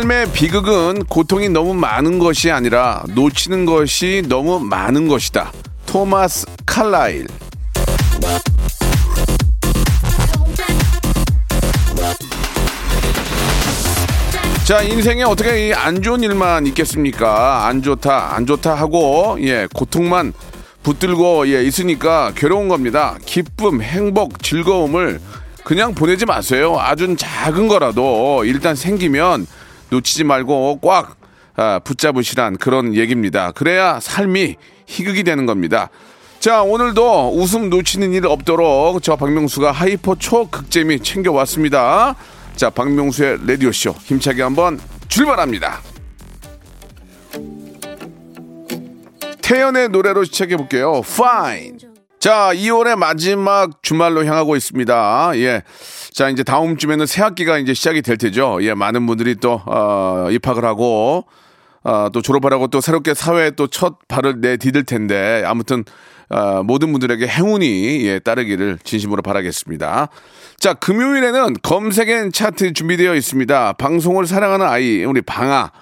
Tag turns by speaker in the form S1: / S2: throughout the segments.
S1: 삶의 비극은 고통이 너무 많은 것이 아니라 놓치는 것이 너무 많은 것이다. 토마스 칼라일. 자, 인생에 어떻게 이 안 좋은 일만 있겠습니까? 안 좋다, 안 좋다 하고, 예, 고통만 붙들고, 예, 있으니까 괴로운 겁니다. 기쁨, 행복, 즐거움을 그냥 보내지 마세요. 아주 작은 거라도 일단 생기면 놓치지 말고 꽉 아, 붙잡으시란 그런 얘기입니다. 그래야 삶이 희극이 되는 겁니다. 자, 오늘도 웃음 놓치는 일 없도록 저 박명수가 hyper 초극재미 챙겨왔습니다. 자, 박명수의 라디오쇼 힘차게 한번 출발합니다. 태연의 노래로 시작해 볼게요. Fine. 자, 2월의 마지막 주말로 향하고 있습니다. 예. 자, 이제 다음 주면은 새 학기가 이제 시작이 될 테죠. 예, 많은 분들이 또, 어, 입학을 하고, 어, 또 졸업하라고 또 새롭게 사회에 또 첫 발을 내디딜 텐데, 아무튼, 어, 모든 분들에게 행운이, 예, 따르기를 진심으로 바라겠습니다. 자, 금요일에는 검색엔 차트 준비되어 있습니다. 방송을 사랑하는 아이, 우리 방아.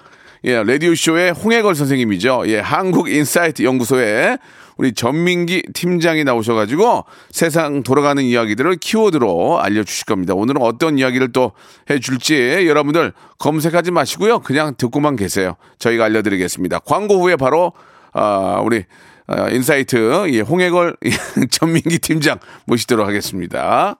S1: 예, 라디오쇼의 홍해걸 선생님이죠. 예, 한국인사이트 연구소에 우리 전민기 팀장이 나오셔가지고 세상 돌아가는 이야기들을 키워드로 알려주실 겁니다. 오늘은 어떤 이야기를 또 해줄지 여러분들 검색하지 마시고요. 그냥 듣고만 계세요. 저희가 알려드리겠습니다. 광고 후에 바로, 아, 우리, 아, 인사이트, 예, 홍해걸 전민기 팀장 모시도록 하겠습니다.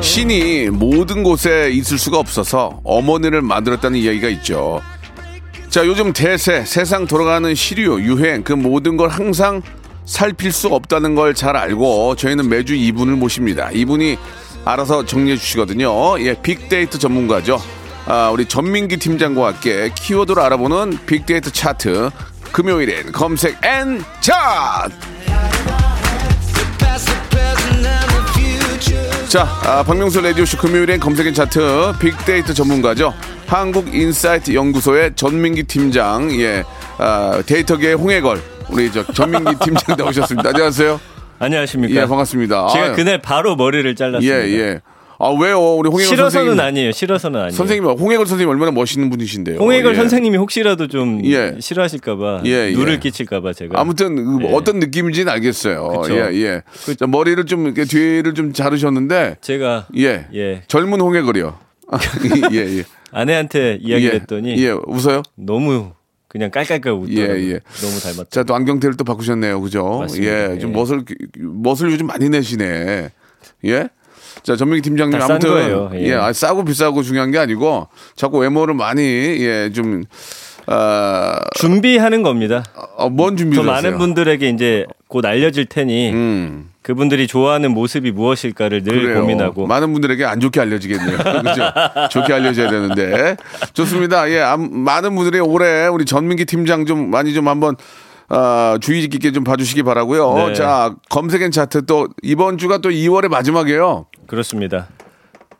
S1: 신이 모든 곳에 있을 수가 없어서 어머니를 만들었다는 이야기가 있죠. 자, 요즘 대세, 세상 돌아가는 시류, 유행, 그 모든 걸 항상 살필 수 없다는 걸 잘 알고 저희는 매주 이분을 모십니다. 이분이 알아서 정리해 주시거든요. 예, 빅데이터 전문가죠. 아, 우리 전민기 팀장과 함께 키워드를 알아보는 빅데이터 차트. 금요일엔 검색 N 차트! 자, 아, 박명수 라디오쇼 금요일엔 검색 N 차트 빅데이터 전문가죠. 한국인사이트 연구소의 전민기 팀장, 예, 아, 데이터계의 홍해걸, 우리 저 전민기 팀장 나오셨습니다. 안녕하세요.
S2: 안녕하십니까.
S1: 예, 반갑습니다.
S2: 제가
S1: 아유,
S2: 그날 바로 머리를
S1: 예,
S2: 잘랐습니다.
S1: 예. 아, 왜요? 우리 홍해걸
S2: 싫어서는
S1: 선생님.
S2: 아니에요. 싫어서는 아니에요.
S1: 선생님, 홍해걸 선생님 얼마나 멋있는 분이신데요.
S2: 홍해걸
S1: 예.
S2: 선생님이 혹시라도 좀
S1: 예.
S2: 싫어하실까봐
S1: 예, 예.
S2: 누를 끼칠까봐 제가
S1: 아무튼 그
S2: 예.
S1: 어떤 느낌인지는 알겠어요.
S2: 그쵸.
S1: 예, 예.
S2: 그-
S1: 자, 머리를 좀 이렇게 뒤를 좀 자르셨는데
S2: 제가
S1: 예.
S2: 예.
S1: 젊은 홍해걸이요. 예, 예.
S2: 아내한테 이야기를
S1: 예.
S2: 했더니
S1: 예, 웃어요?
S2: 너무 그냥 깔깔깔 웃더라고요.
S1: 예, 예.
S2: 너무 닮았다.
S1: 자, 또 안경테를 또 바꾸셨네요. 그죠?
S2: 맞습니다.
S1: 예. 좀
S2: 예.
S1: 멋을, 멋을 요즘 많이 내시네. 예? 자, 전민기 팀장님 아무튼
S2: 거예요. 예.
S1: 예, 아, 싸고 비싸고 중요한 게 아니고 자꾸 외모를 많이 예, 좀 어,
S2: 준비하는 겁니다.
S1: 어,
S2: 뭔더
S1: 준비를
S2: 많은
S1: 하세요?
S2: 분들에게 이제 곧 알려질 테니
S1: 음.
S2: 그분들이 좋아하는 모습이 무엇일까를 늘
S1: 그래요.
S2: 고민하고
S1: 많은 분들에게 안 좋게 알려지겠네요. 그렇죠? 좋게 알려져야 되는데 좋습니다. 예, 암- 많은 분들이 올해 우리 전민기 팀장 좀 많이 좀 한번 어, 주의 깊게 좀 봐주시기 바라고요.
S2: 네.
S1: 자 검색엔 차트 또 이번 주가 또 2월의 마지막이에요.
S2: 그렇습니다.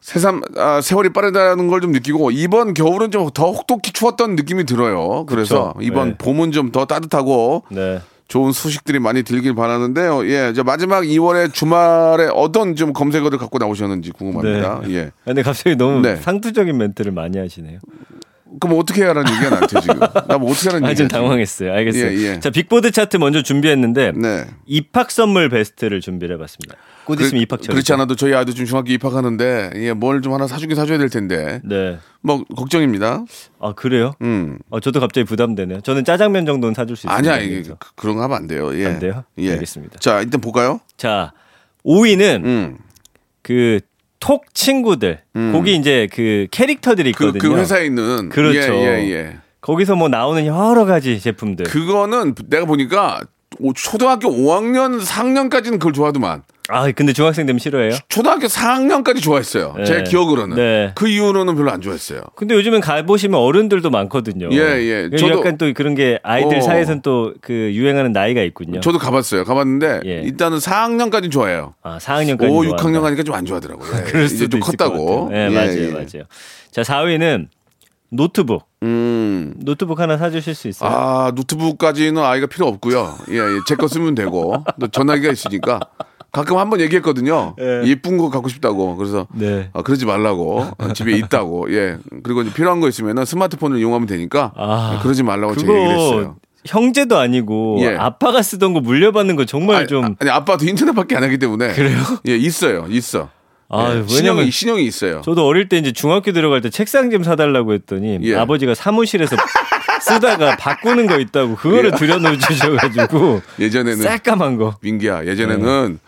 S1: 새삼 아, 세월이 빠르다는 걸 좀 느끼고 이번 겨울은 좀 더 혹독히 추웠던 느낌이 들어요. 그래서
S2: 그쵸.
S1: 이번
S2: 네.
S1: 봄은 좀 더 따뜻하고
S2: 네.
S1: 좋은 소식들이 많이 들길 바라는데요. 예, 이제 마지막 2월의 주말에 어떤 좀 검색어를 갖고 나오셨는지 궁금합니다. 예.
S2: 근데 갑자기 너무
S1: 네.
S2: 상투적인 멘트를 많이 하시네요.
S1: 그럼 어떻게 해야라는 얘기가 나한테 지금. 나 뭐 어떻게 하라는
S2: 아,
S1: 얘기야.
S2: 좀 당황했어요. 알겠어요.
S1: 예, 예.
S2: 자, 빅보드 차트 먼저 준비했는데
S1: 네.
S2: 입학 선물 베스트를 준비를 해봤습니다. 곧 있으면 입학철.
S1: 그렇지 않아도 저희 아들 좀 중학교 입학하는데 예, 뭘 좀 하나 사주긴 사줘야 될 텐데.
S2: 네.
S1: 뭐 걱정입니다.
S2: 아 그래요?
S1: 음.
S2: 어, 저도 갑자기 부담되네요. 저는 짜장면 정도는 사줄 수 있어요.
S1: 아니야, 이게 그- 그런 거 하면 안 돼요. 예.
S2: 안 돼요?
S1: 예.
S2: 알겠습니다.
S1: 자, 일단 볼까요?
S2: 자, 5위는
S1: 음.
S2: 그톡 친구들. 거기 이제 그 캐릭터들이
S1: 그,
S2: 있거든요.
S1: 그 회사에 있는
S2: 그렇죠.
S1: 예, 예, 예.
S2: 거기서 뭐 나오는 여러 가지 제품들.
S1: 그거는 내가 보니까 오- 초등학교 5학년, 4학년까지는 그걸 좋아하더만.
S2: 아, 근데 중학생 되면 싫어해요?
S1: 초등학교 4학년까지 좋아했어요.
S2: 네.
S1: 제 기억으로는.
S2: 네.
S1: 그 이후로는 별로 안 좋아했어요.
S2: 근데 요즘엔 가보시면 어른들도 많거든요.
S1: 예, 예. 저도-
S2: 약간 또 그런 게 아이들
S1: 어.
S2: 사이에서는 또 그 유행하는 나이가 있군요.
S1: 저도 가봤어요. 가봤는데
S2: 예.
S1: 일단은 4학년까지 좋아해요.
S2: 아, 4학년까지.
S1: 5, 6학년 가니까 좀 안 좋아하더라고요. 예.
S2: 그럴
S1: 이제
S2: 수도
S1: 좀
S2: 있을
S1: 컸다고.
S2: 네,
S1: 예,
S2: 맞아요,
S1: 예.
S2: 맞아요. 자, 4위는 노트북.
S1: 음.
S2: 노트북 하나 사주실 수 있어요?
S1: 아, 노트북까지는 아이가 필요 없고요. 예, 예. 제 거 쓰면 되고. 또 전화기가 있으니까. 가끔 한 번 얘기했거든요.
S2: 예.
S1: 예쁜 거 갖고 싶다고. 그래서
S2: 네.
S1: 아, 그러지 말라고. 어, 집에 있다고. 예. 그리고 이제 필요한 거 있으면 스마트폰을 이용하면 되니까
S2: 아,
S1: 예, 그러지 말라고 제가 얘기를 했어요.
S2: 형제도 아니고
S1: 예.
S2: 아빠가 쓰던 거 물려받는 거 정말
S1: 아니,
S2: 좀
S1: 아니 아빠도 인터넷밖에 안 하기 때문에
S2: 그래요?
S1: 예, 있어요. 있어.
S2: 아,
S1: 예, 신형이 신형이 있어요.
S2: 저도 어릴 때 이제 중학교 들어갈 때 책상 좀 사달라고 했더니
S1: 예.
S2: 아버지가 사무실에서 쓰다가 바꾸는 거 있다고 그거를
S1: 예.
S2: 들여놓으셔가지고
S1: 예전에는
S2: 새까만 거.
S1: 민기야 예전에는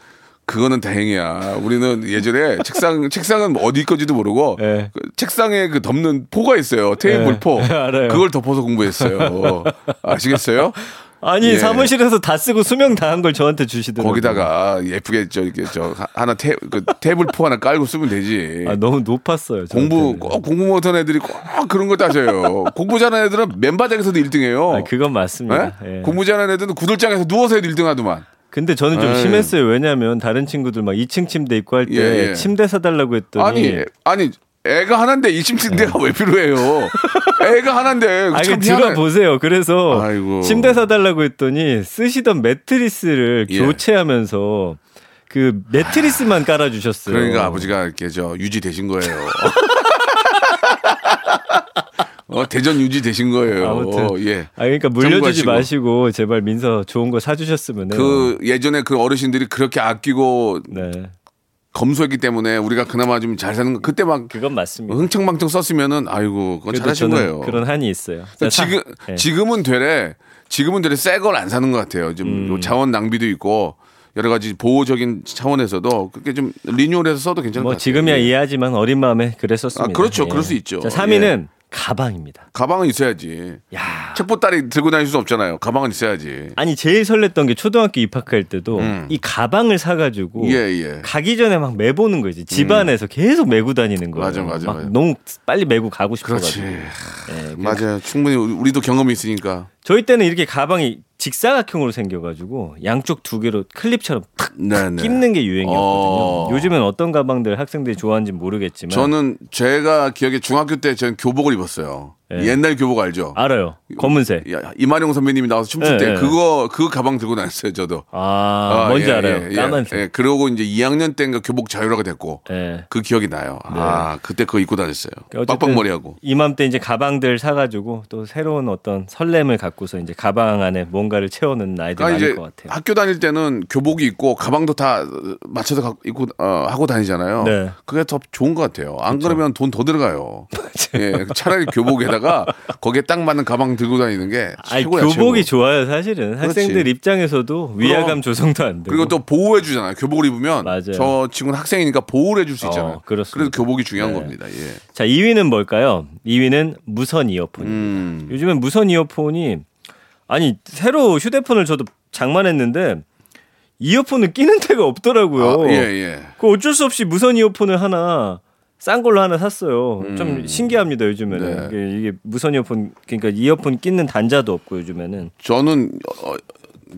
S1: 그거는 다행이야. 우리는 예전에 책상 책상은 뭐 어디 건지도 모르고
S2: 예.
S1: 그 책상에 그 덮는 포가 있어요. 테이블
S2: 예.
S1: 포.
S2: 알아요.
S1: 그걸 덮어서 공부했어요. 아시겠어요?
S2: 아니
S1: 예.
S2: 사무실에서 다 쓰고 수명 다한걸 저한테 주시더라고요.
S1: 거기다가 예쁘게 저 이렇게 저 하나 테, 그 테이블 포 하나 깔고 쓰면 되지.
S2: 아, 너무 높았어요.
S1: 공부
S2: 저한테는.
S1: 꼭 공부 못한 애들이 꼭 그런 걸 따져요. 공부 잘하는 애들은 맨바닥에서도 1등해요.
S2: 아, 그건 맞습니다. 예.
S1: 공부 잘하는 애들은 구들장에서 누워서 해도 1등 하더만.
S2: 근데 저는 좀
S1: 에이.
S2: 심했어요. 왜냐하면 다른 친구들 막 2층 침대 있고 할 때
S1: 예, 예.
S2: 침대 사달라고 했더니
S1: 아니, 아니, 애가 하나인데 이 침대가 왜 필요해요? 애가 하나인데.
S2: 아니. 들어보세요. 그래서
S1: 아이고.
S2: 침대 사달라고 했더니 쓰시던 매트리스를
S1: 예.
S2: 교체하면서 그 매트리스만 깔아주셨어요.
S1: 그러니까 아버지가 이렇게 저 유지 되신 거예요. 어, 대전 유지 되신 거예요.
S2: 아무튼.
S1: 예.
S2: 아 그러니까 물려주지
S1: 참고하시고.
S2: 마시고 제발 민서 좋은 거 사주셨으면
S1: 그 예전에 그 어르신들이 그렇게 아끼고
S2: 네
S1: 검소했기 때문에 우리가 그나마 좀 잘 사는 거 그때 막
S2: 그건 맞습니다.
S1: 흥청망청 썼으면은 아이고 그건
S2: 그래도
S1: 잘하신
S2: 저는
S1: 거예요.
S2: 그런 한이 있어요. 자, 사-
S1: 지금
S2: 네.
S1: 지금은 되레 지금은 되레 새 걸 안 사는 것 같아요. 좀
S2: 음.
S1: 요 자원 낭비도 있고 여러 가지 보호적인 차원에서도 그렇게 좀 리뉴얼해서 써도 괜찮을 뭐것 같아요.
S2: 지금이야
S1: 예.
S2: 이해하지만 어린 마음에 그랬었습니다.
S1: 아, 그렇죠. 그럴 수 있죠.
S2: 자 3위는 가방입니다.
S1: 가방은 있어야지.
S2: 야.
S1: 책보따리 들고 다닐 수 없잖아요. 가방은 있어야지.
S2: 아니 제일 설렜던 게 초등학교 입학할 때도 이 가방을 사가지고
S1: 음. 예, 예.
S2: 가기 전에 막 매보는 거지. 집 안에서 계속 메고 다니는 거예요.
S1: 맞아, 맞아,
S2: 막
S1: 맞아.
S2: 너무 빨리 메고 가고
S1: 그렇지.
S2: 싶어가지고. 예,
S1: 맞아요. 충분히 우리- 우리도 경험이 있으니까.
S2: 저희 때는 이렇게 가방이 직사각형으로 생겨가지고 양쪽 두 개로 클립처럼 탁
S1: 네, 네.
S2: 끼는 게 유행이었거든요.
S1: 어.
S2: 요즘엔 어떤 가방들 학생들이 좋아하는지 모르겠지만
S1: 저는 제가 기억에 중학교 때 저는 교복을 입었어요.
S2: 예.
S1: 옛날 교복 알죠?
S2: 알아요. 검은색.
S1: 야, 이만용 선배님이 나와서 춤출
S2: 예,
S1: 때
S2: 예.
S1: 그거 그 가방 들고 다녔어요. 저도.
S2: 아, 뭔지
S1: 예,
S2: 알아요.
S1: 예, 예.
S2: 까만색.
S1: 예, 그러고 이제 2학년 때인가 교복 자유화가 됐고
S2: 예.
S1: 그 기억이 나요. 아 그때 그거 입고 다녔어요. 빡빡머리하고.
S2: 이맘때 이제 가방들 사가지고 또 새로운 어떤 설렘을 갖고서 이제 가방 안에 뭔가를 채워넣는 아이들
S1: 그러니까
S2: 많을 것 같아요.
S1: 학교 다닐 때는 교복이 있고 가방도 다 맞춰서 갖고 입고 어, 하고 다니잖아요.
S2: 네.
S1: 그게 더 좋은 것 같아요. 안 그러면 돈 더 들어가요. 예, 차라리 교복에다가 데다가 거기에 딱 맞는 가방 들고 다니는 게 최고야.
S2: 교복이
S1: 최고.
S2: 좋아요, 사실은. 학생들 입장에서도 위화감 조성도 안 되고.
S1: 그리고 또 보호해 주잖아요. 교복을 입으면
S2: 맞아요.
S1: 저 친구는 학생이니까 보호를 해줄 수 있잖아요.
S2: 어, 그렇습니다.
S1: 그래서 교복이 중요한
S2: 네.
S1: 겁니다. 예.
S2: 자, 2위는 뭘까요? 2위는 무선 이어폰.
S1: 음.
S2: 요즘엔 무선 이어폰이 아니 새로 휴대폰을 저도 장만했는데 이어폰을 끼는 데가 없더라고요.
S1: 아, 예, 예.
S2: 그 어쩔 수 없이 무선 이어폰을 하나 싼 걸로 하나 샀어요. 좀 신기합니다 요즘에는
S1: 음. 네.
S2: 이게, 무선 이어폰 그러니까 이어폰 끼는 단자도 없고 요즘에는
S1: 저는 어,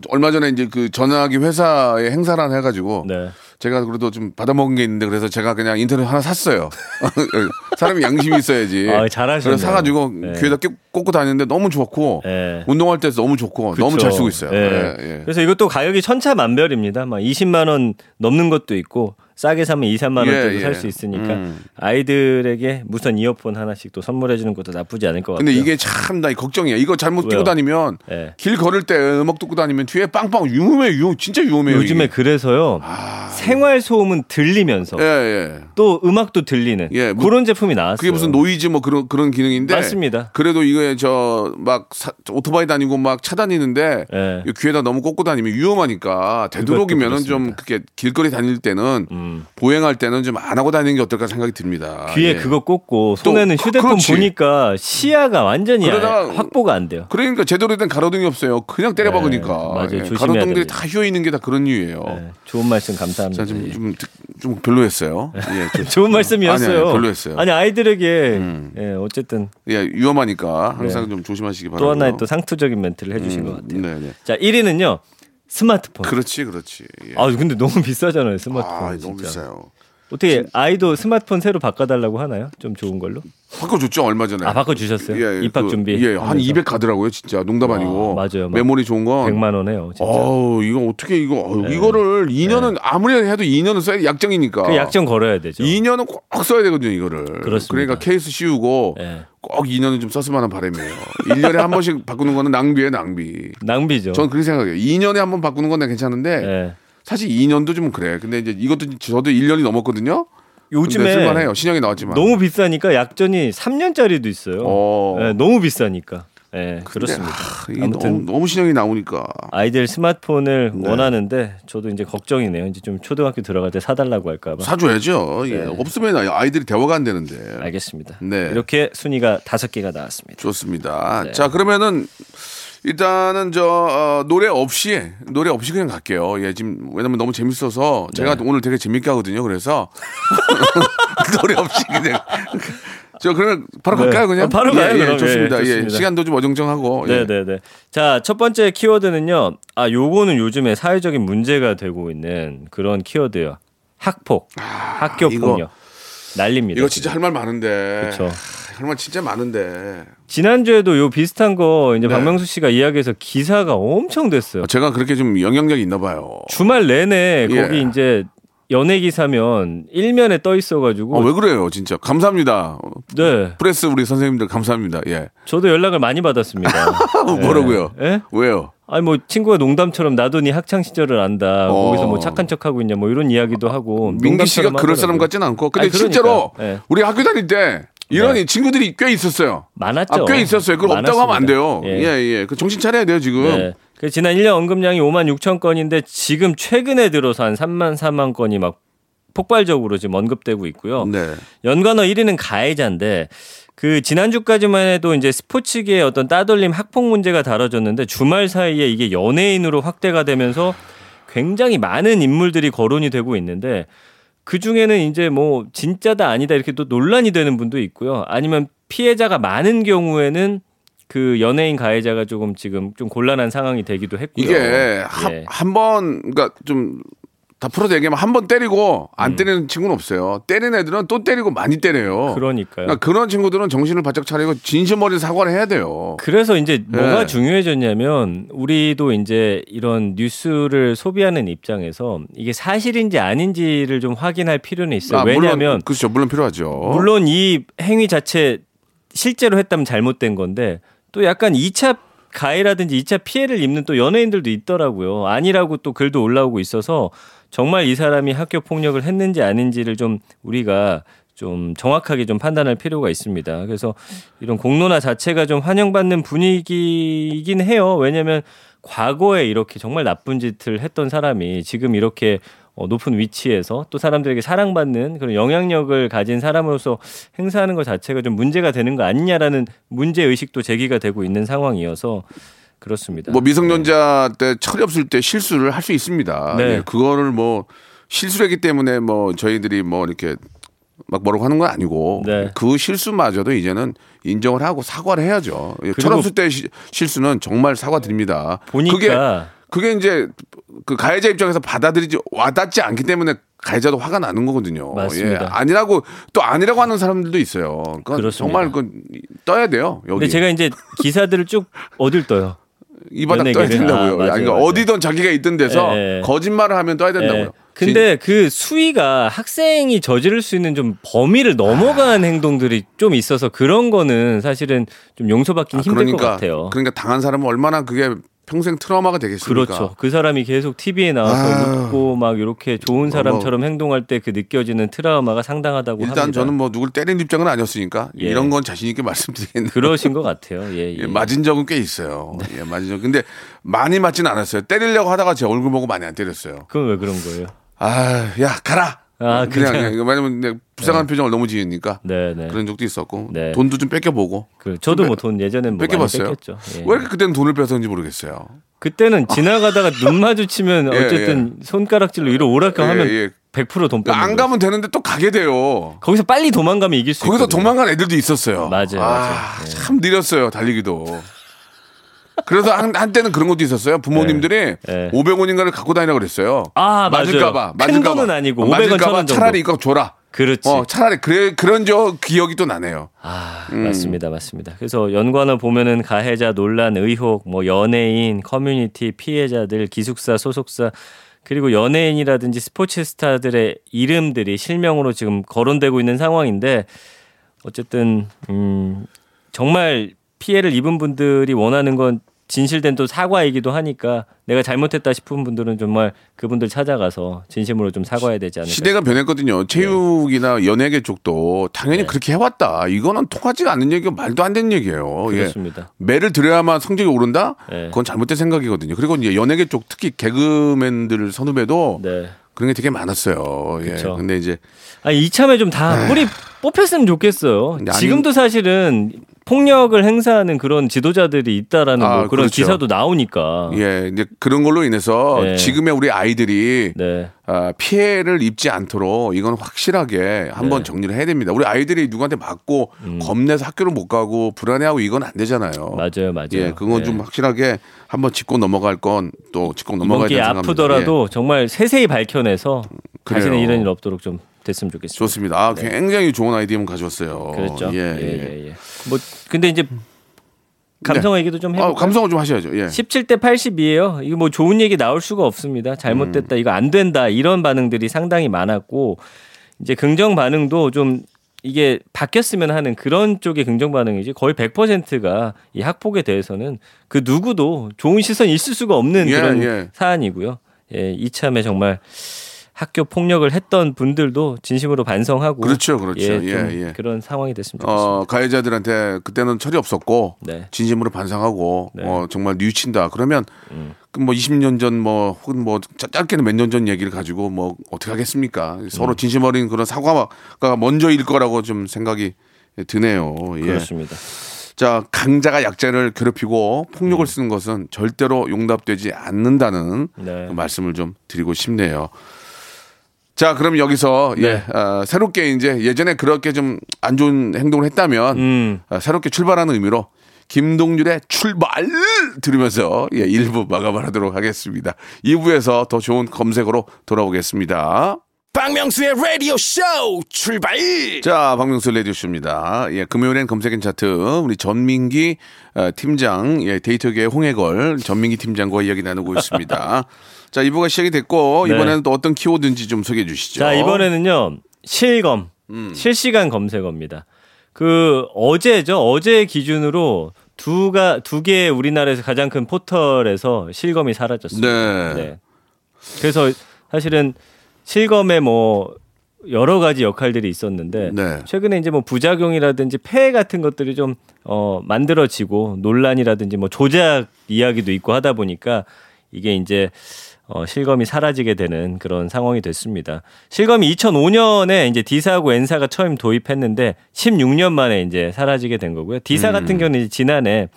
S1: 얼마 전에 이제 그 전화기 회사에 행사를 하나 해가지고
S2: 네.
S1: 제가 그래도 좀 받아먹은 게 있는데 그래서 제가 그냥 인터넷 하나 샀어요. 사람이 양심이 있어야지.
S2: 아, 잘하셨네요.
S1: 그래서 사가지고
S2: 네.
S1: 귀에다 끼- 꽂고 다니는데 너무 좋고
S2: 예.
S1: 운동할 때도 너무 좋고 너무
S2: 그쵸.
S1: 잘 쓰고 있어요.
S2: 예.
S1: 예, 예.
S2: 그래서 이것도 가격이 천차만별입니다. 막 20만 원 넘는 것도 있고 싸게 사면 2, 3만
S1: 예,
S2: 원대도
S1: 예.
S2: 살수 있으니까
S1: 음.
S2: 아이들에게 무선 이어폰 하나씩 또 선물해 주는 것도 나쁘지 않을 것 같아요.
S1: 근데 이게 참 나 걱정이야. 이거 잘못 끼고
S2: 왜요?
S1: 다니면
S2: 예.
S1: 길 걸을 때 음악 듣고 다니면 뒤에 빵빵 위험해, 위험, 진짜 위험해요.
S2: 요즘에
S1: 이게.
S2: 그래서 생활 소음은 들리면서
S1: 예, 예.
S2: 또 음악도 들리는
S1: 예, 뭐-
S2: 그런 제품이 나왔어요.
S1: 그게 무슨 노이즈 뭐 그런 그런 기능인데
S2: 맞습니다.
S1: 그래도 이거 저막 오토바이 다니고 막 차 다니는데
S2: 예.
S1: 이 귀에다 너무 꽂고 다니면 위험하니까 되도록이면은 좀. 그렇게 길거리 다닐 때는
S2: 음.
S1: 보행할 때는 좀 안 하고 다니는 게 어떨까 생각이 듭니다.
S2: 귀에
S1: 예.
S2: 그거 꽂고 손에는
S1: 그-
S2: 휴대폰
S1: 그렇지.
S2: 보니까 시야가 완전히
S1: 그러다가
S2: 아- 확보가 안 돼요.
S1: 그러니까 제대로 된 가로등이 없어요. 그냥 때려
S2: 네,
S1: 박으니까.
S2: 맞아요.
S1: 예, 가로등들이
S2: 됩니다.
S1: 다 휘어 있는 게 다 그런 이유예요.
S2: 예, 좋은 말씀 감사합니다.
S1: 자, 좀,
S2: 예.
S1: 좀, 좀 별로였어요. 예, 좀-
S2: 좋은 말씀이었어요.
S1: 아니, 아니, 별로였어요.
S2: 아니 아이들에게
S1: 음.
S2: 예, 어쨌든
S1: 예, 위험하니까 항상
S2: 네.
S1: 좀 조심하시기 바랍니다.
S2: 또 하나의 또 상투적인 멘트를 해주신 것 같아요.
S1: 네, 네.
S2: 자 1위는요 스마트폰.
S1: 그렇지, 그렇지. 예.
S2: 아 근데 너무 비싸잖아요 스마트폰.
S1: 아,
S2: 진짜.
S1: 너무 비싸요.
S2: 어떻게 아이도 스마트폰 새로 바꿔달라고 하나요? 좀 좋은 걸로?
S1: 바꿔줬죠 얼마 전에.
S2: 아 바꿔주셨어요? 입학
S1: 그,
S2: 준비.
S1: 예, 한 200 가더라고요, 진짜. 농담
S2: 아,
S1: 아니고.
S2: 맞아요. 막
S1: 메모리 좋은 건.
S2: 100만 원 해요. 진짜.
S1: 어우, 이거 어떻게 이거
S2: 네.
S1: 이거를 2년은 아무리 해도 2년은 써야 돼, 약정이니까.
S2: 그 약정 걸어야 되죠.
S1: 2년은 꼭 써야 되거든요, 이거를.
S2: 그렇습니다.
S1: 그러니까 케이스 씌우고
S2: 예.
S1: 꼭 2년은 좀 썼으면 하는 바람이에요. 1년에 한 번씩 바꾸는 거는 낭비예요, 낭비.
S2: 낭비죠.
S1: 저는 그렇게 생각해요. 2년에 한 번 바꾸는 건 괜찮은데
S2: 예.
S1: 사실 2년도 좀 그래. 근데 이제 이것도 저도 1년이 넘었거든요.
S2: 요즘에
S1: 쓸만해요. 신형이 나왔지만.
S2: 너무 비싸니까 약전이 3년짜리도 있어요.
S1: 어.
S2: 예, 너무 비싸니까. 예,
S1: 근데,
S2: 그렇습니다.
S1: 아,
S2: 아무튼
S1: 너무, 너무 신형이 나오니까.
S2: 아이들 스마트폰을
S1: 네.
S2: 원하는데 저도 이제 걱정이네요. 이제 좀 초등학교 들어갈 때 사달라고 할까봐.
S1: 사줘야죠. 예.
S2: 네.
S1: 없으면 아이들이 대화가 안 되는데.
S2: 알겠습니다.
S1: 네.
S2: 이렇게 순위가 다섯 개가 나왔습니다.
S1: 좋습니다.
S2: 네.
S1: 자 그러면은 일단은 저 어, 노래 없이 노래 없이 그냥 갈게요. 예 지금 왜냐면 너무 재밌어서 제가
S2: 네.
S1: 오늘 되게 재밌게 하거든요. 그래서 노래 없이 그냥 저 그러면 바로
S2: 네.
S1: 갈까요 그냥?
S2: 어, 바로
S1: 예,
S2: 가요,
S1: 예,
S2: 그럼.
S1: 좋습니다.
S2: 예,
S1: 예,
S2: 좋습니다.
S1: 시간도 좀 어정쩡하고. 예.
S2: 네네 네. 자, 첫 번째 키워드는요. 아, 요거는 요즘에 사회적인 문제가 되고 있는 그런 키워드예요. 학폭, 학교
S1: 아, 이거-
S2: 폭력. 난립니다.
S1: 이거 진짜 할 말 많은데.
S2: 그쵸.
S1: 할 말 진짜 많은데.
S2: 지난주에도 요 비슷한 거 이제
S1: 네.
S2: 박명수 씨가 이야기해서 기사가 엄청 됐어요.
S1: 제가 그렇게 좀 영향력이 있나 봐요.
S2: 주말 내내
S1: 예.
S2: 거기 이제 연예 기사면 일면에 떠 있어가지고
S1: 어, 왜 그래요, 진짜. 감사합니다.
S2: 네
S1: 프레스 우리 선생님들 감사합니다. 예.
S2: 저도 연락을 많이 받았습니다.
S1: 뭐라고요?
S2: 예?
S1: 왜요?
S2: 아니 뭐 친구가 농담처럼 나도 네 학창 시절을 안다.
S1: 어.
S2: 거기서 뭐 착한 척하고 있냐 뭐 이런 이야기도 하고.
S1: 민기 씨가 그럴 사람. 같지는 않고 근데
S2: 아니, 그러니까.
S1: 실제로
S2: 예.
S1: 우리 학교 다닐 때 이런
S2: 네.
S1: 친구들이 꽤 있었어요.
S2: 많았죠.
S1: 아, 꽤 있었어요. 그걸 없다고 하면 안 돼요.
S2: 많았습니다.
S1: 예, 예. 그 정신 차려야 돼요, 지금.
S2: 네. 그 지난 1년 언급량이 5만 6천 건인데 지금 최근에 들어서 한 3만 4만 건이 막 폭발적으로 지금 언급되고 있고요.
S1: 네.
S2: 연관어 1위는 가해자인데 그 지난주까지만 해도 이제 스포츠계의 어떤 따돌림 학폭 문제가 다뤄졌는데 주말 사이에 이게 연예인으로 확대가 되면서 굉장히 많은 인물들이 거론이 되고 있는데 그 중에는 이제 뭐 진짜다 아니다 이렇게 또 논란이 되는 분도 있고요. 아니면 피해자가 많은 경우에는 그 연예인 가해자가 조금 지금 좀 곤란한 상황이 되기도 했고요.
S1: 이게
S2: 예.
S1: 한번 그러니까 좀 다 풀어서 얘기하면 한 번 때리고 안 때리는 친구는 없어요. 때리는 애들은 또 때리고 많이 때려요.
S2: 음. 그러니까요.
S1: 그러니까 그런 친구들은 정신을 바짝 차리고 진심 어린 사과를 해야 돼요.
S2: 그래서 이제 뭐가
S1: 네.
S2: 중요해졌냐면 우리도 이제 이런 뉴스를 소비하는 입장에서 이게 사실인지 아닌지를 좀 확인할 필요는 있어요.
S1: 아,
S2: 왜냐하면
S1: 물론, 그렇죠. 물론 필요하죠.
S2: 물론 이 행위 자체 실제로 했다면 잘못된 건데 또 약간 2차 가해라든지 2차 피해를 입는 또 연예인들도 있더라고요. 아니라고 또 글도 올라오고 있어서 정말 이 사람이 학교 폭력을 했는지 아닌지를 좀 우리가 좀 정확하게 좀 판단할 필요가 있습니다. 그래서 이런 공론화 자체가 좀 환영받는 분위기이긴 해요. 왜냐하면 과거에 이렇게 정말 나쁜 짓을 했던 사람이 지금 이렇게 어, 높은 위치에서 또 사람들에게 사랑받는 그런 영향력을 가진 사람으로서 행사하는 것 자체가 좀 문제가 되는 거 아니냐라는 문제 의식도 제기가 되고 있는 상황이어서 그렇습니다.
S1: 뭐 미성년자 때 철이 없을 때 실수를 할 수 있습니다.
S2: 네.
S1: 예, 그거를 뭐 실수했기 때문에 뭐 저희들이 뭐 이렇게 막 뭐라고 하는 건 아니고
S2: 네.
S1: 그 실수마저도 이제는 인정을 하고 사과를 해야죠. 예,
S2: 그리고-
S1: 철 없을 때 시- 실수는 정말 사과드립니다.
S2: 보니까
S1: 그게 그게 이제 그 가해자 입장에서 받아들이지 와닿지 않기 때문에 가해자도 화가 나는 거거든요.
S2: 맞습니다.
S1: 예, 아니라고 또 아니라고 하는 사람들도 있어요. 그러니까
S2: 그렇습니다.
S1: 정말 그 떠야 돼요. 여기
S2: 근데 제가 이제 기사들을 쭉 어딜 떠요.
S1: 이 바닥 떠야. 된다고요.
S2: 아, 맞아요,
S1: 그러니까
S2: 맞아요.
S1: 어디든 자기가 있던 데서
S2: 예, 예.
S1: 거짓말을 하면 떠야 된다고요.
S2: 예. 근데 그 수위가 학생이 저지를 수 있는 좀 범위를 넘어간 행동들이 좀 있어서 그런 거는 사실은 좀 용서받기는
S1: 아,
S2: 힘들
S1: 그러니까
S2: 것 같아요.
S1: 그러니까 당한 사람은 얼마나 그게 평생 트라우마가 되겠습니까?
S2: 그렇죠. 그 사람이 계속 TV에 나와서
S1: 아유.
S2: 웃고 막 이렇게 좋은 사람처럼 행동할 때 그 느껴지는 트라우마가 상당하다고
S1: 일단
S2: 합니다.
S1: 저는 뭐 누굴 때린 입장은 아니었으니까
S2: 예.
S1: 이런 건 자신 있게 말씀드리겠네요.
S2: 그러신 것 같아요. 예, 예.
S1: 예, 맞은 적은 꽤 있어요.
S2: 네.
S1: 예, 맞은 적. 근데 많이 맞지는 않았어요. 때리려고 하다가 제 얼굴 보고 많이 안 때렸어요.
S2: 그건 왜 그런 거예요?
S1: 아, 야 가라.
S2: 아,
S1: 그냥,
S2: 그냥.
S1: 그냥 왜냐면 내가 불쌍한 표정을 너무 지으니까
S2: 네, 네.
S1: 그런 적도 있었고
S2: 네.
S1: 돈도 좀 뺏겨보고
S2: 그 저도 뭐 돈 예전엔 뭐
S1: 뺏겨봤어요.
S2: 예.
S1: 왜 이렇게 그때는 돈을 뺏었는지 모르겠어요.
S2: 그때는 지나가다가 눈 마주치면
S1: 예,
S2: 어쨌든 손가락질로 위로 오락가하면
S1: 예, 예.
S2: 100%돈 뺏는
S1: 안. 가면 되는데 또 가게 돼요.
S2: 거기서 빨리 도망가면 이길 수
S1: 거기서
S2: 있거든요.
S1: 도망간 애들도 있었어요.
S2: 맞아요,
S1: 아,
S2: 맞아요. 네.
S1: 참 느렸어요, 달리기도. 그래서 한, 한때는 그런 것도 있었어요. 부모님들이
S2: 네.
S1: 500원인가를 갖고 다니라고 그랬어요.
S2: 아,
S1: 맞을까봐.
S2: 큰
S1: 맞을까봐.
S2: 돈은 아니고
S1: 어,
S2: 500원,
S1: 맞을까봐
S2: 1000원 정도.
S1: 차라리 이거 줘라.
S2: 그렇지.
S1: 어, 차라리 그래, 그런 저 기억이 또 나네요.
S2: 아,
S1: 음.
S2: 맞습니다. 맞습니다. 그래서 연관어 보면은 가해자 논란 의혹 뭐 연예인, 커뮤니티 피해자들, 기숙사 소속사 그리고 연예인이라든지 스포츠 스타들의 이름들이 실명으로 지금 거론되고 있는 상황인데 어쨌든 음 정말 피해를 입은 분들이 원하는 건 진실된 또 사과이기도 하니까 내가 잘못했다 싶은 분들은 정말 그분들 찾아가서 진심으로 좀 사과해야 되지 않을까.
S1: 시대가 변했거든요. 체육이나 연예계 쪽도 당연히
S2: 네.
S1: 그렇게 해왔다. 이거는 통하지가 않는 얘기가 말도 안 되는 얘기예요. 예.
S2: 그렇습니다.
S1: 매를 들여야만 성적이 오른다?
S2: 네.
S1: 그건 잘못된 생각이거든요. 그리고 이제 연예계 쪽 특히 개그맨들 선후배도
S2: 네.
S1: 그런 게 되게 많았어요. 예.
S2: 그쵸.
S1: 근데 이제
S2: 아 이참에 좀다 뿌리 뽑혔으면 좋겠어요. 지금도 사실은 폭력을 행사하는 그런 지도자들이 있다라는
S1: 아,
S2: 뭐 그런
S1: 그렇죠.
S2: 기사도 나오니까.
S1: 예, 이제 그런 걸로 인해서
S2: 네.
S1: 지금의 우리 아이들이
S2: 네.
S1: 아, 피해를 입지 않도록 이건 확실하게 한번
S2: 네.
S1: 정리를 해야 됩니다. 우리 아이들이 누구한테 맞고 겁내서 학교를 못 가고 불안해하고 이건 안 되잖아요.
S2: 음. 맞아요, 맞아요.
S1: 예, 그건
S2: 네.
S1: 좀 확실하게 한번 짚고 넘어갈 건 또 짚고 넘어가야 된다고 생각합니다.
S2: 아프더라도 정말 세세히 밝혀내서
S1: 그래요.
S2: 다시는 이런 일 없도록 좀 됐으면
S1: 예,
S2: 좋겠습니다.
S1: 좋습니다. 아, 굉장히 좋은 아이디어 가져왔어요.
S2: 네. 그렇죠.
S1: 예,
S2: 예,
S1: 예.
S2: 예, 예. 뭐 근데 이제 감성 얘기도 좀 해볼까요?
S1: 아, 감성을 좀 하셔야죠. 예.
S2: 17대 80이에요. 이거 뭐 좋은 얘기 나올 수가 없습니다.
S1: 음.
S2: 잘못됐다. 이거 안 된다. 이런 반응들이 상당히 많았고 이제 긍정 반응도 좀 이게 바뀌었으면 하는 그런 쪽의 긍정 반응이지 거의 100%가 이 학폭에 대해서는 그 누구도 좋은 시선이 있을 수가 없는
S1: 예,
S2: 그런
S1: 예.
S2: 사안이고요. 예, 이참에 정말 학교 폭력을 했던 분들도 진심으로 반성하고
S1: 그렇죠, 그렇죠.
S2: 예, 좀
S1: 예, 예.
S2: 그런 상황이 됐으면 좋겠습니다.
S1: 어, 가해자들한테 그때는 철이 없었고
S2: 네.
S1: 진심으로 반성하고
S2: 네.
S1: 어, 정말 뉘우친다. 그러면
S2: 음.
S1: 그뭐 20년 전 뭐 혹은 뭐 짧- 짧게는 몇 년 전 얘기를 가지고 뭐 어떻게 하겠습니까?
S2: 음.
S1: 서로 진심 어린 그런 사과가 먼저일 거라고 좀 생각이 드네요. 예.
S2: 그렇습니다.
S1: 자, 강자가 약자를 괴롭히고
S2: 음.
S1: 폭력을 쓰는 것은 절대로 용납되지 않는다는
S2: 네.
S1: 그 말씀을 좀 드리고 싶네요. 자, 그럼 여기서
S2: 네.
S1: 예, 어, 새롭게 이제 예전에 그렇게 좀 안 좋은 행동을 했다면
S2: 음.
S1: 어, 새롭게 출발하는 의미로 김동률의 출발 들으면서 예, 1부 마감하도록 하겠습니다. 2부에서 더 좋은 검색으로 돌아오겠습니다.
S3: 박명수의 라디오 쇼 출발
S1: 자, 박명수 레디오 쇼입니다. 예, 금요일엔 검색엔 차트, 우리 전민기 어, 팀장, 예, 데이터계의 홍해걸 전민기 팀장과 이야기 나누고 있습니다. 자, 2부가 시작이 됐고,
S2: 네.
S1: 이번에는 또 어떤 키워드인지 좀 소개해 주시죠.
S2: 자, 이번에는요. 실검.
S1: 음.
S2: 실시간 검색어입니다. 그 어제죠. 어제 기준으로 두가 두 개의 우리나라에서 가장 큰 포털에서 실검이 사라졌습니다.
S1: 네.
S2: 그래서 사실은 실검에 뭐 여러 가지 역할들이 있었는데
S1: 네.
S2: 최근에 이제 뭐 부작용이라든지 폐해 같은 것들이 좀 어, 만들어지고 논란이라든지 뭐 조작 이야기도 있고 하다 보니까 이게 이제 어, 실검이 사라지게 되는 그런 상황이 됐습니다. 실검이 2005년에 이제 D사하고 N사가 처음 도입했는데 16년 만에 이제 사라지게 된 거고요. D사
S1: 음.
S2: 같은 경우는 지난해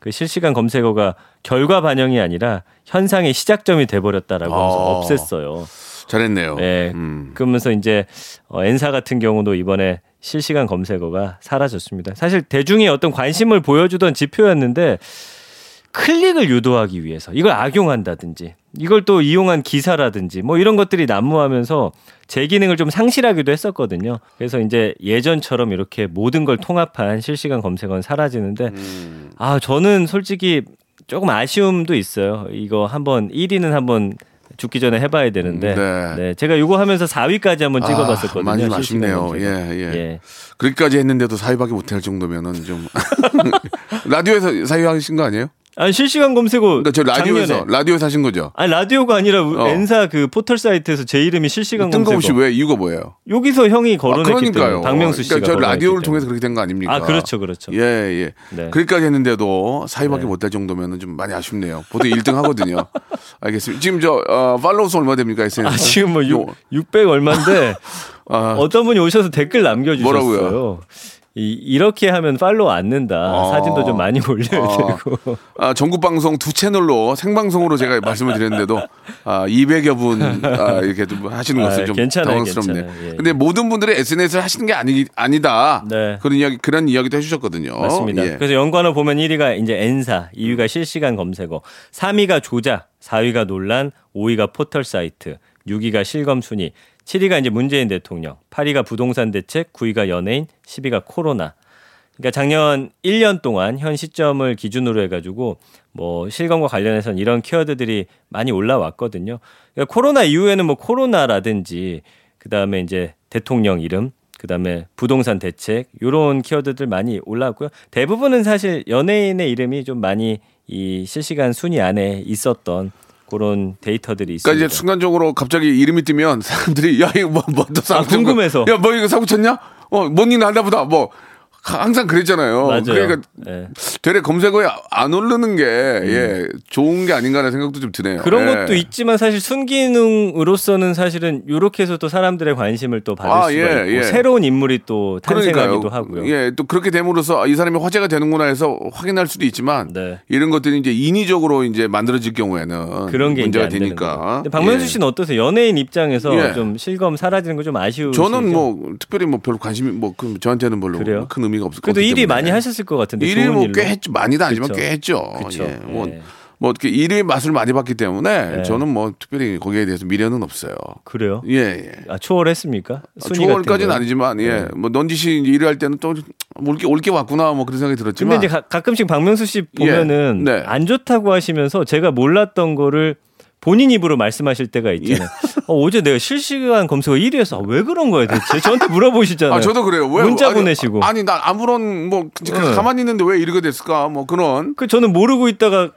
S2: 그 실시간 검색어가 결과 반영이 아니라 현상의 시작점이 돼버렸다라고 해서
S1: 어.
S2: 없앴어요.
S1: 잘했네요.
S2: 네.
S1: 음.
S2: 그러면서 이제 어, N사 같은 경우도 이번에 실시간 검색어가 사라졌습니다. 사실 대중이 어떤 관심을 보여주던 지표였는데 클릭을 유도하기 위해서 이걸 악용한다든지 이걸 또 이용한 기사라든지 뭐 이런 것들이 난무하면서 제 기능을 좀 상실하기도 했었거든요. 그래서 이제 예전처럼 이렇게 모든 걸 통합한 실시간 검색어는 사라지는데
S1: 음.
S2: 아 저는 솔직히 조금 아쉬움도 있어요. 이거 한번 1위는 한번 죽기 전에 해봐야 되는데
S1: 네.
S2: 네. 제가 이거 하면서 4위까지 한번
S1: 아,
S2: 찍어봤었거든요.
S1: 많이
S2: 실시간
S1: 아쉽네요. 예, 예.
S2: 예.
S1: 그렇게까지 했는데도 사위밖에 못할 정도면은 좀 라디오에서 사위하신 거 아니에요?
S2: 아니 실시간 검색어
S1: 그러니까 저 라디오에서
S2: 작년에.
S1: 라디오에서 하신 거죠?
S2: 아니 라디오가 아니라
S1: 어.
S2: N사 그 포털 사이트에서 제 이름이 실시간
S1: 뜬금없이
S2: 검색어.
S1: 왜 이유가 뭐예요?
S2: 여기서 형이
S1: 아,
S2: 거론했기
S1: 그러니까요.
S2: 때문에 박명수 씨가
S1: 그러니까 저 라디오를. 통해서 그렇게 된 거 아닙니까?
S2: 아 그렇죠 그렇죠.
S1: 예, 예.
S2: 네.
S1: 그렇게까지 했는데도 사위밖에
S2: 네.
S1: 못할 정도면은 좀 많이 아쉽네요. 보통 1등 하거든요. 알겠습니다. 지금 저 어, 팔로우 수 얼마 됩니까? SNS?
S2: 아 지금 뭐
S1: 요-
S2: 6, 600 얼마인데
S1: 아,
S2: 어떤 분이 오셔서 댓글 남겨주셨어요.
S1: 뭐라고요?
S2: 이, 이렇게 하면 팔로우 안 는다.
S1: 아.
S2: 사진도 좀 많이 올려야
S1: 아.
S2: 되고.
S1: 아, 전국 방송 두 채널로 생방송으로 제가 말씀을 드렸는데도 아, 200여 분 아, 이렇게 좀 하시는 것은
S2: 아,
S1: 좀
S2: 괜찮아요,
S1: 당황스럽네요.
S2: 괜찮아요. 예,
S1: 근데 모든 분들이 SNS를 하시는 게 아니 아니다.
S2: 네.
S1: 그런 이야기 그런 이야기도 해 주셨거든요.
S2: 맞습니다.
S1: 예.
S2: 그래서 연관어 보면 1위가 이제 N사, 2위가 실시간 검색어, 3위가 조작, 4위가 논란, 5위가 포털 사이트, 6위가 실검 순위, 7위가 이제 문재인 대통령, 8위가 부동산 대책, 9위가 연예인, 10위가 코로나. 그러니까 작년 1년 동안 현 시점을 기준으로 해가지고 뭐 실검과 관련해서는 이런 키워드들이 많이 올라왔거든요. 그러니까 코로나 이후에는 뭐 코로나라든지 그 다음에 이제 대통령 이름, 그 다음에 부동산 대책 이런 키워드들 많이 올라왔고요. 대부분은 사실 연예인의 이름이 좀 많이 이 실시간 순위 안에 있었던 그런 데이터들이 있습니다.
S1: 그러니까 이제 순간적으로 갑자기 이름이 뜨면 사람들이 야 이거 뭐뭐또 사고
S2: 아, 궁금해서.
S1: 야 뭐 이거 사고 쳤냐? 어 뭔 일 났나 보다. 뭐 항상 그랬잖아요.
S2: 맞아요.
S1: 그러니까
S2: 예.
S1: 되레 검색어에 안 오르는 게 예, 좋은 게 아닌가라는 생각도 좀 드네요.
S2: 음. 그런
S1: 예.
S2: 것도 있지만 사실 순기능으로서는 사실은 이렇게 해서 또 사람들의 관심을 또 받을
S1: 아,
S2: 수가
S1: 예,
S2: 있고
S1: 예.
S2: 새로운 인물이 또 탄생하기도
S1: 그러니까요.
S2: 하고요.
S1: 예, 또 그렇게 됨으로써 이 사람이 화제가 되는구나 해서 확인할 수도 있지만
S2: 네.
S1: 이런 것들이 이제 인위적으로 이제 만들어질 경우에는
S2: 그런 게
S1: 문제가 되니까.
S2: 박명수
S1: 예.
S2: 씨는 어떠세요? 연예인 입장에서
S1: 예.
S2: 좀 실검 사라지는 거 좀 아쉬우시죠?
S1: 저는 뭐 특별히 뭐 별로 관심이 뭐 그 저한테는 별로
S2: 그래요?
S1: 큰 의미가 없을 것
S2: 그래도
S1: 같기
S2: 1위
S1: 때문에.
S2: 많이 하셨을 것 같은데
S1: 1위
S2: 좋은
S1: 뭐
S2: 일로.
S1: 꽤 했죠. 많이는 아니지만
S2: 그쵸.
S1: 꽤 했죠.
S2: 그쵸.
S1: 예. 뭐,
S2: 예.
S1: 뭐 어떻게 1위 맛을 많이 봤기 때문에
S2: 네.
S1: 저는 뭐 특별히 거기에 대해서 미련은 없어요.
S2: 그래요?
S1: 예, 예.
S2: 아, 초월했습니까? 같은
S1: 초월까지는? 아니지만 예.
S2: 네.
S1: 뭐 넌지시 1위 할 때는 또 올게 올게 왔구나 뭐 그런 생각이 들었지만
S2: 근데 이제 가, 가끔씩 박명수 씨 보면은
S1: 예. 네.
S2: 안 좋다고 하시면서 제가 몰랐던 거를 본인 입으로 말씀하실 때가 있잖아요. 어, 어제 내가 실시간 검색어 1위에서 아, 왜 그런 거야 대체? 저한테 물어보시잖아요.
S1: 아, 저도 그래요. 왜
S2: 문자
S1: 아니,
S2: 보내시고.
S1: 아니, 난 아무런 뭐
S2: 네.
S1: 가만히 있는데 왜 이렇게 됐을까? 뭐 그런
S2: 그 저는 모르고 있다가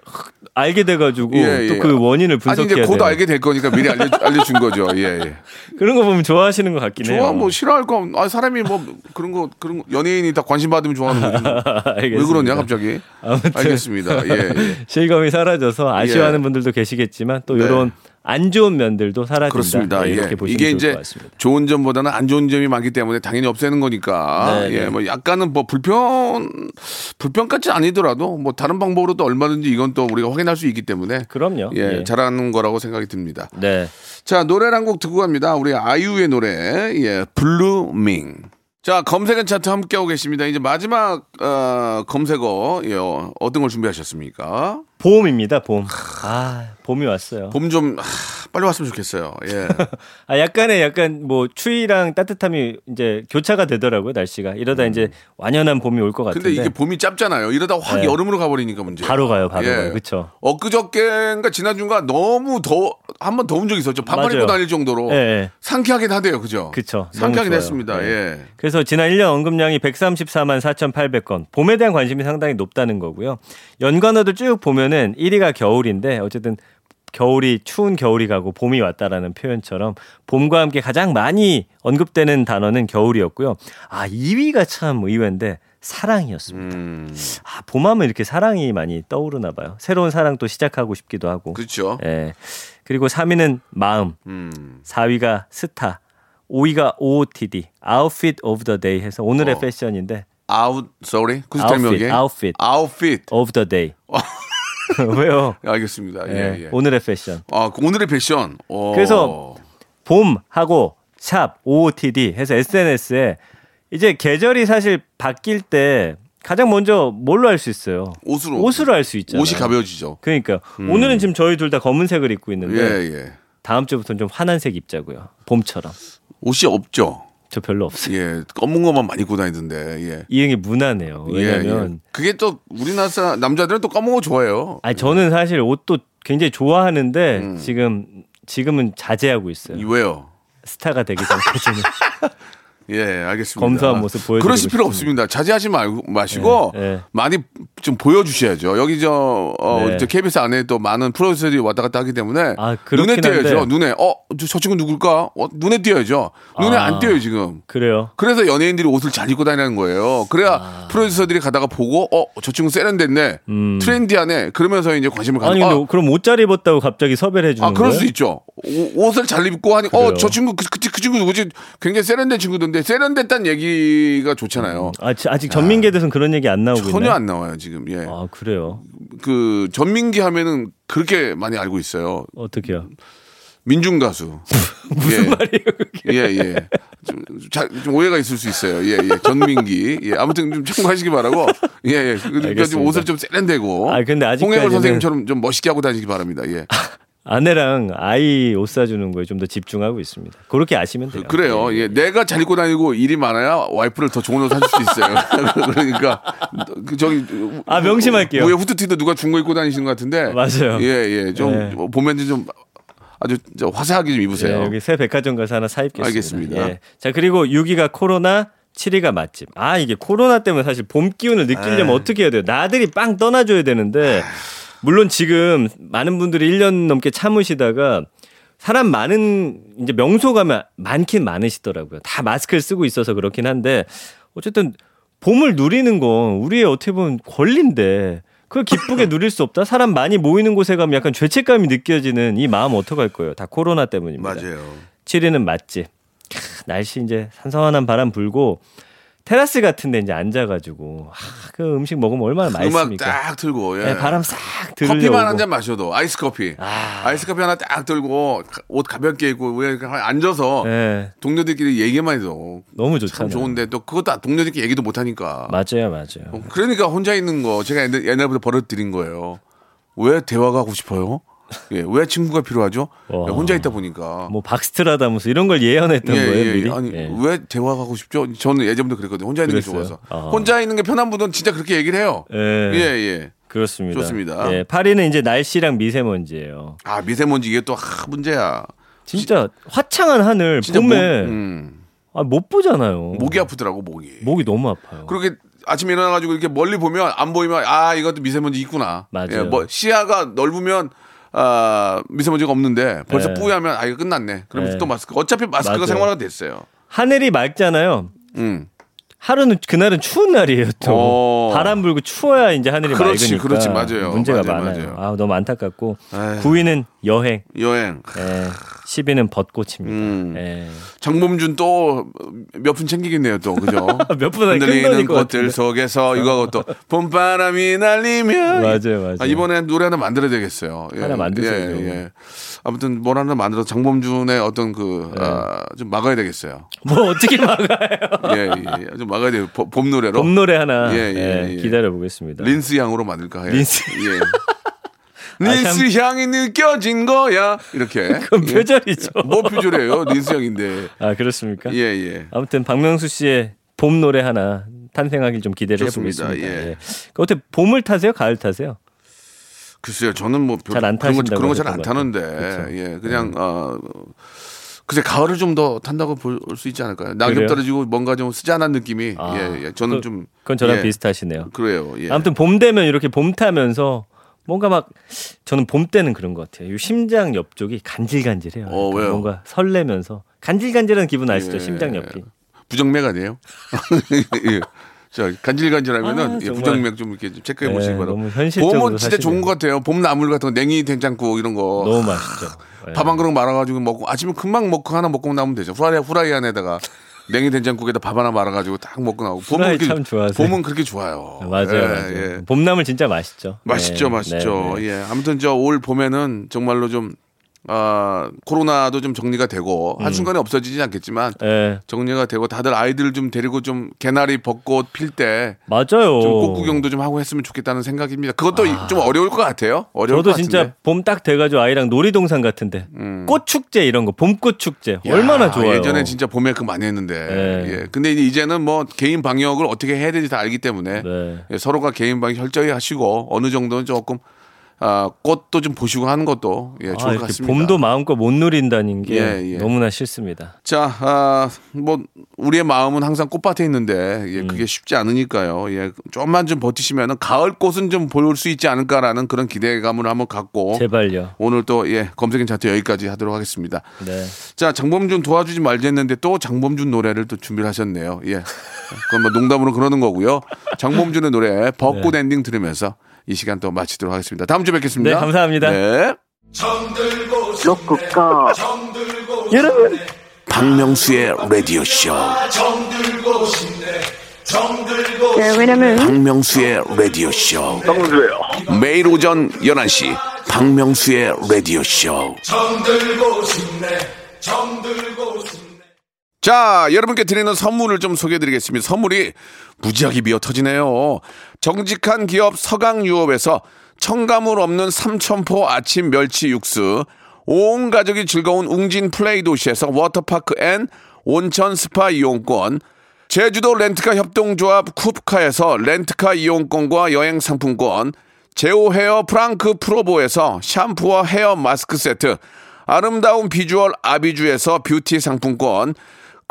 S2: 알게 돼가지고
S1: 예,
S2: 또
S1: 예.
S2: 그 원인을
S1: 아니
S2: 분석해야
S1: 이제 곧
S2: 돼요.
S1: 알게 될 거니까 미리 알려 알려준 거죠. 예, 예.
S2: 그런 거 보면 좋아하시는 것 같긴 해요.
S1: 좋아 뭐 싫어할 거. 아 사람이 뭐 그런 거 그런 거, 연예인이 다 관심 받으면 좋아하는. 뭐. 왜. 그러냐 갑자기?
S2: 아무튼
S1: 알겠습니다. 예, 예.
S2: 실검이 사라져서 아쉬워하는 분들도 계시겠지만 또
S1: 네.
S2: 이런 안 좋은 면들도 사라진다.
S1: 그렇습니다.
S2: 네,
S1: 예.
S2: 이렇게 보시면
S1: 이게 이제. 좋은 점보다는 안 좋은 점이 많기 때문에 당연히 없애는 거니까.
S2: 네,
S1: 예,
S2: 네.
S1: 뭐 약간은 뭐 불편 불편까지 아니더라도 뭐 다른 방법으로 도 얼마든지 이건 또 우리가 확인할 수 있기 때문에
S2: 그럼요.
S1: 예,
S2: 예.
S1: 잘하는 거라고 생각이 듭니다.
S2: 네.
S1: 자, 노래를 한 곡 듣고 갑니다. 우리 아이유의 노래, 예, 블루밍. 자, 검색어 차트 함께하고 계십니다. 이제 마지막, 어, 검색어, 예, 어, 어떤 걸 준비하셨습니까?
S2: 봄입니다. 봄. 아 봄이 왔어요.
S1: 봄 좀, 하, 빨리 왔으면 좋겠어요. 예.
S2: 아 약간의 약간 뭐 추위랑 따뜻함이 이제 교차가 되더라고요 날씨가 이러다 이제 완연한 봄이 올 것 같은데.
S1: 음. 근데 이게 봄이 짧잖아요. 이러다 확
S2: 네.
S1: 여름으로 가버리니까 문제.
S2: 바로 가요, 바로 가요. 그쵸.
S1: 엊그저께인가 지난주가 너무 더워, 한번 더운 적이 있었죠. 반팔 입고
S2: 맞아요.
S1: 다닐 정도로.
S2: 예, 예.
S1: 상쾌하긴 하대요. 그죠?
S2: 너무
S1: 상쾌하긴. 했습니다.
S2: 네.
S1: 예.
S2: 그래서 지난 1년 언급량이 134만 4,800건. 봄에 대한 관심이 상당히 높다는 거고요. 연관어들 쭉 보면 은 1위가 겨울인데 어쨌든 겨울이 추운 겨울이 가고 봄이 왔다라는 표현처럼 봄과 함께 가장 많이 언급되는 단어는 겨울이었고요. 아 2위가 참 의외인데 사랑이었습니다.
S1: 음,
S2: 아 봄하면 이렇게 사랑이 많이 떠오르나 봐요. 새로운 사랑 또 시작하고 싶기도 하고.
S1: 그렇죠.
S2: 예. 그리고 3위는 마음,
S1: 음,
S2: 4위가 스타, 5위가 OOTD, Outfit of the Day 해서 오늘의
S1: 어.
S2: 패션인데
S1: 아웃, sorry.
S2: Outfit, outfit
S1: Outfit.
S2: of the Day. 왜요?
S1: 알겠습니다. 예,
S2: 예,
S1: 예.
S2: 오늘의 패션.
S1: 아, 그 오늘의 패션. 어.
S2: 그래서 봄하고 샵 OOTD 해서 SNS에 이제 계절이 사실 바뀔 때 가장 먼저 뭘로 할 수 있어요?
S1: 옷으로
S2: 옷으로 할 수 있잖아요.
S1: 옷이 가벼워지죠.
S2: 그러니까 오늘은 지금 저희 둘 다 검은색을 입고 있는데
S1: 예, 예.
S2: 다음 주부터는 좀 환한 색 입자고요. 봄처럼.
S1: 옷이 없죠.
S2: 저 별로 없어요.
S1: 예, 검은 것만 많이 입고 다니던데. 예.
S2: 이 형이 무난해요. 왜냐면
S1: 예, 예. 그게 또 우리나라 남자들은 또 검은 거 좋아해요.
S2: 아니 저는 사실 옷도 굉장히 좋아하는데
S1: 음.
S2: 지금 지금은 자제하고 있어요.
S1: 이 왜요?
S2: 스타가 되기 전까지는
S1: 예, 알겠습니다.
S2: 검소한 모습 보여드리고
S1: 그러실 필요
S2: 싶습니다.
S1: 없습니다. 자제하지 말고 마시고
S2: 예, 예.
S1: 많이 좀 보여주셔야죠. 여기 저, 어,
S2: 네.
S1: 저 KBS 안에 또 많은 프로듀서들이 왔다 갔다 하기 때문에
S2: 아,
S1: 눈에 띄어야죠.
S2: 한데.
S1: 눈에 어, 저, 저 친구 누굴까? 어, 눈에 띄어야죠. 눈에
S2: 아.
S1: 안 띄어요 지금.
S2: 그래요.
S1: 그래서 연예인들이 옷을 잘 입고 다니는 거예요. 그래야 프로듀서들이 가다가 보고 어, 저 친구 세련됐네.
S2: 아. 음.
S1: 트렌디하네. 그러면서 이제 관심을
S2: 아니
S1: 가지고
S2: 근데 그럼 옷 잘 입었다고 갑자기 섭외를 해주는
S1: 아, 그럴
S2: 거예요?
S1: 수 있죠. 오- 옷을 잘 입고 하니,
S2: 그래요.
S1: 어, 저 친구, 그, 그, 그 친구 누구지? 굉장히 세련된 친구 던데, 세련됐다는 얘기가 좋잖아요.
S2: 아, 지- 아직 전민기에 대해서는 그런 얘기 안 나오고
S1: 전혀
S2: 있나요?
S1: 안 나와요, 지금. 예.
S2: 아 그래요.
S1: 그, 전민기 하면은 그렇게 많이 알고 있어요.
S2: 어떻게요?
S1: 민중 가수. 무슨 말이에요, 그게? 예, 예. 좀, 자, 좀 오해가 있을 수 있어요. 예, 예. 전민기. 예. 아무튼 좀 참고하시기 바라고. 예, 예. 그러니까 좀
S2: 알겠습니다.
S1: 옷을 좀 세련되고.
S2: 아, 근데 아직까지는-
S1: 홍해걸 선생님처럼 좀 멋있게 하고 다니시기 바랍니다. 예.
S2: 아내랑 아이 옷 사주는 거에 좀 더 집중하고 있습니다. 그렇게 아시면 돼요.
S1: 그래요. 예, 내가 잘 입고 다니고 일이 많아야 와이프를 더 좋은 옷 사줄 수 있어요. 그러니까 그 저기
S2: 아, 명심할게요.
S1: 위에 후드티도 누가 준 거 입고 다니시는 것 같은데.
S2: 맞아요.
S1: 예, 예. 좀
S2: 네.
S1: 보면 좀 아주 저 화사하게 좀 입으세요.
S2: 예, 여기 새 백화점 가서 하나 사 입겠습니다.
S1: 알겠습니다.
S2: 예. 자 그리고 6위가 코로나 7위가 맛집. 아 이게 코로나 때문에 사실 봄 기운을 느끼려면
S1: 에이.
S2: 어떻게 해야 돼요? 나들이 빵 떠나줘야 되는데 물론 지금 많은 분들이 1년 넘게 참으시다가 사람 많은 이제 명소 가면 많긴 많으시더라고요. 다 마스크를 쓰고 있어서 그렇긴 한데 어쨌든 봄을 누리는 건 우리의 어떻게 보면 권리인데 그걸 기쁘게 누릴 수 없다. 사람 많이 모이는 곳에 가면 약간 죄책감이 느껴지는 이 마음 어떡할 거예요? 다 코로나 때문입니다.
S1: 맞아요.
S2: 7위는 맛집. 캬, 날씨 이제 산산한 바람 불고 테라스 같은 데 이제 앉아가지고 아, 그 음식 먹으면 얼마나
S1: 음악
S2: 맛있습니까?
S1: 딱 틀고 예.
S2: 네, 바람 싹 들으려고.
S1: 커피만 한 잔 마셔도 아이스 커피.
S2: 아.
S1: 아. 이스 커피 하나 딱 들고 옷 가볍게 입고 위에 앉아서
S2: 네,
S1: 동료들끼리 얘기만 해도
S2: 너무
S1: 참
S2: 좋잖아요.
S1: 좋은데 또 그것도 동료들끼리 얘기도 못 하니까.
S2: 맞아요, 맞아요.
S1: 어, 그러니까 혼자 있는 거 제가 옛날- 옛날부터 버릇 들인 거예요. 왜 대화가 하고 싶어요? 예, 왜 친구가 필요하죠?
S2: 와.
S1: 예, 혼자 있다 보니까.
S2: 뭐 박스트라다무스 이런 걸 예언했던
S1: 예,
S2: 거예요,
S1: 예,
S2: 미리.
S1: 아니
S2: 예.
S1: 왜 대화가 하고 싶죠? 저는 예전부터 그랬거든요. 혼자 있는
S2: 그랬어요?
S1: 게 좋아서.
S2: 아.
S1: 혼자 있는 게 편한 분은 진짜 그렇게 얘기를 해요.
S2: 예,
S1: 예, 예.
S2: 그렇습니다.
S1: 좋습니다.
S2: 예, 8위는 이제 날씨랑 미세먼지예요.
S1: 아 미세먼지 이게 또 하, 문제야.
S2: 진짜 화창한 하늘
S1: 진짜
S2: 봄에
S1: 목, 음,
S2: 아, 못 보잖아요.
S1: 목이 아프더라고 목이.
S2: 목이 너무 아파요.
S1: 그렇게 아침에 일어나가지고 이렇게 멀리 보면 안 보이면 아 이것도 미세먼지 있구나.
S2: 맞아요.
S1: 예, 뭐 시야가 넓으면 아 미세먼지가 없는데 벌써
S2: 네.
S1: 뿌야면 아 이거 끝났네. 그러면서
S2: 네.
S1: 또 마스크. 어차피 마스크가
S2: 맞아요.
S1: 생활화가 됐어요.
S2: 하늘이 맑잖아요.
S1: 음.
S2: 하루는 그날은 추운 날이에요 또
S1: 어.
S2: 바람 불고 추워야 이제 하늘이
S1: 그렇지,
S2: 맑으니까
S1: 그렇지, 맞아요.
S2: 문제가
S1: 맞아요,
S2: 많아요.
S1: 맞아요.
S2: 아 너무 안타깝고
S1: 아유.
S2: 9위는 여행,
S1: 여행.
S2: 예, 10위는 벚꽃입니다.
S1: 음.
S2: 예.
S1: 장범준 또 몇 분 챙기겠네요 또 그죠?
S2: 몇분
S1: 흔들리는
S2: 끝나는 것
S1: 꽃들
S2: 같은데.
S1: 속에서 이거 하고 또 봄바람이 날리면
S2: 맞아요, 맞아요.
S1: 아, 이번에 노래 하나 만들어야 되겠어요. 예,
S2: 하나 만드셔야죠.
S1: 예, 예. 아무튼 뭘 하나 만들어 장범준의 어떤 그,
S2: 네.
S1: 아, 좀 막아야 되겠어요.
S2: 뭐 어떻게 막아요?
S1: 예, 예. 좀 막아야 돼요. 봄, 봄 노래로.
S2: 봄 노래 하나
S1: 예, 예,
S2: 예,
S1: 예.
S2: 기다려 보겠습니다.
S1: 린스 향으로 만들까 해요.
S2: 린스.
S1: 예.
S2: 아,
S1: 린스 향이 느껴진 거야. 이렇게.
S2: 그건
S1: 예.
S2: 표절이죠.
S1: 뭐 표절이에요? 린스 향인데.
S2: 아 그렇습니까?
S1: 예, 예.
S2: 아무튼 박명수 씨의 봄 노래 하나 탄생하길 좀 기대를
S1: 좋습니다.
S2: 해보겠습니다.
S1: 예.
S2: 예. 그 어떻게 봄을 타세요? 가을 타세요?
S1: 글쎄요, 저는 뭐 별-
S2: 잘안
S1: 그런 거 잘 안 타는데.
S2: 그쵸.
S1: 예, 그냥 어, 글쎄 가을을 좀 더 탄다고 볼 수 있지 않을까요? 낙엽
S2: 그래요?
S1: 떨어지고 뭔가 좀 쓰잔한 느낌이,
S2: 아,
S1: 예, 예, 저는
S2: 그-
S1: 좀
S2: 그건 저랑
S1: 예,
S2: 비슷하시네요.
S1: 그래요. 예.
S2: 아무튼 봄 되면 이렇게 봄 타면서 뭔가 막 저는 봄 때는 그런 것 같아요. 이 심장 옆쪽이 간질간질해요.
S1: 어, 왜요?
S2: 뭔가 설레면서 간질간질한 기분 아시죠?
S1: 예.
S2: 심장 옆이.
S1: 부정맥 아니에요? 예. 자, 간질간질하면은
S2: 아,
S1: 예. 부정맥 좀 이렇게 좀 체크해
S2: 네,
S1: 보시기 바랍니다. 봄은 진짜. 좋은 것 같아요. 봄 나물 같은 거, 냉이 된장국 이런 거.
S2: 너무 맛있죠. 예.
S1: 밥한 그릇 말아가지고 먹고 아침에 금방 먹고 하나 먹고 나면 되죠. 후라이 후라이 안에다가 냉이 된장국에다 밥 하나 말아가지고 딱 먹고 나오고. 봄은 그렇게. 봄은 그렇게 좋아요.
S2: 맞아요,
S1: 예,
S2: 맞아요.
S1: 예.
S2: 봄나물 진짜 맛있죠.
S1: 맛있죠,
S2: 네,
S1: 맛있죠.
S2: 네, 네.
S1: 예. 아무튼 저 올 봄에는 정말로 좀 아, 코로나도 좀 정리가 되고
S2: 음.
S1: 한순간에 없어지지 않겠지만
S2: 예,
S1: 정리가 되고 다들 아이들 좀 데리고 좀 개나리 벚꽃 필때좀
S2: 맞아요.
S1: 꽃구경도 좀 하고 했으면 좋겠다는 생각입니다. 그것도 이- 좀 어려울 것 같아요. 어려울
S2: 저도
S1: 것
S2: 진짜. 봄 딱 돼가지고 아이랑 놀이동산 같은데 꽃 축제 이런 거 봄꽃 축제
S1: 야,
S2: 얼마나 좋아요.
S1: 예전에 진짜 봄에 그 많이 했는데.
S2: 네.
S1: 예. 근데 이제 이제는 뭐 개인 방역을 어떻게 해야 되는지 다 알기 때문에
S2: 네.
S1: 예, 서로가 개인 방역 철저히 하시고 어느 정도는 조금 아, 꽃도 좀 보시고 하는 것도 예,
S2: 아,
S1: 좋을 것
S2: 이렇게
S1: 같습니다.
S2: 봄도 마음껏 못 누린다는 게
S1: 예, 예.
S2: 너무나 싫습니다.
S1: 자, 아, 뭐 우리의 마음은 항상 꽃밭에 있는데 예,
S2: 음.
S1: 그게 쉽지 않으니까요. 예, 좀만 좀 버티시면은 가을 꽃은 좀 볼 수 있지 않을까라는 그런 기대감을 한번 갖고
S2: 제발요.
S1: 오늘 또 예, 검색인 차트 여기까지 하도록 하겠습니다.
S2: 네.
S1: 자, 장범준 도와주지 말자 했는데 또 장범준 노래를 또 준비를 하셨네요. 예. 그건 뭐 농담으로 그러는 거고요. 장범준의 노래 벚꽃 엔딩 들으면서 이 시간 또 마치도록 하겠습니다. 다음 주에 뵙겠습니다.
S2: 네, 감사합니다.
S1: 네. 여러분 박명수의 라디오 쇼.
S4: 네, 왜냐면
S1: 박명수의 라디오 쇼.
S5: 성수예요.
S1: 매일 오전 11시 박명수의 라디오 쇼. 자, 여러분께 드리는 선물을 좀 소개해 드리겠습니다. 선물이 무지하게 미어 터지네요. 정직한 기업 서강유업에서 첨가물 없는 삼천포 아침 멸치 육수, 온 가족이 즐거운 웅진 플레이 도시에서 워터파크 and 온천 스파 이용권, 제주도 렌트카 협동조합 쿱카에서 렌트카 이용권과 여행 상품권, 제오 헤어 프랑크 프로보에서 샴푸와 헤어 마스크 세트, 아름다운 비주얼 아비주에서 뷰티 상품권,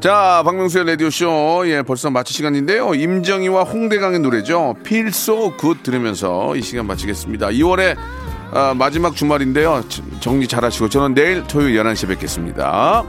S1: 자, 박명수의 라디오쇼. 예, 벌써 마칠 시간인데요. 임정희와 홍대강의 노래죠. So Good 들으면서 이 시간 마치겠습니다. 2월의 아, 마지막 주말인데요. 정리 잘 하시고 저는 내일 토요일 11시에 뵙겠습니다.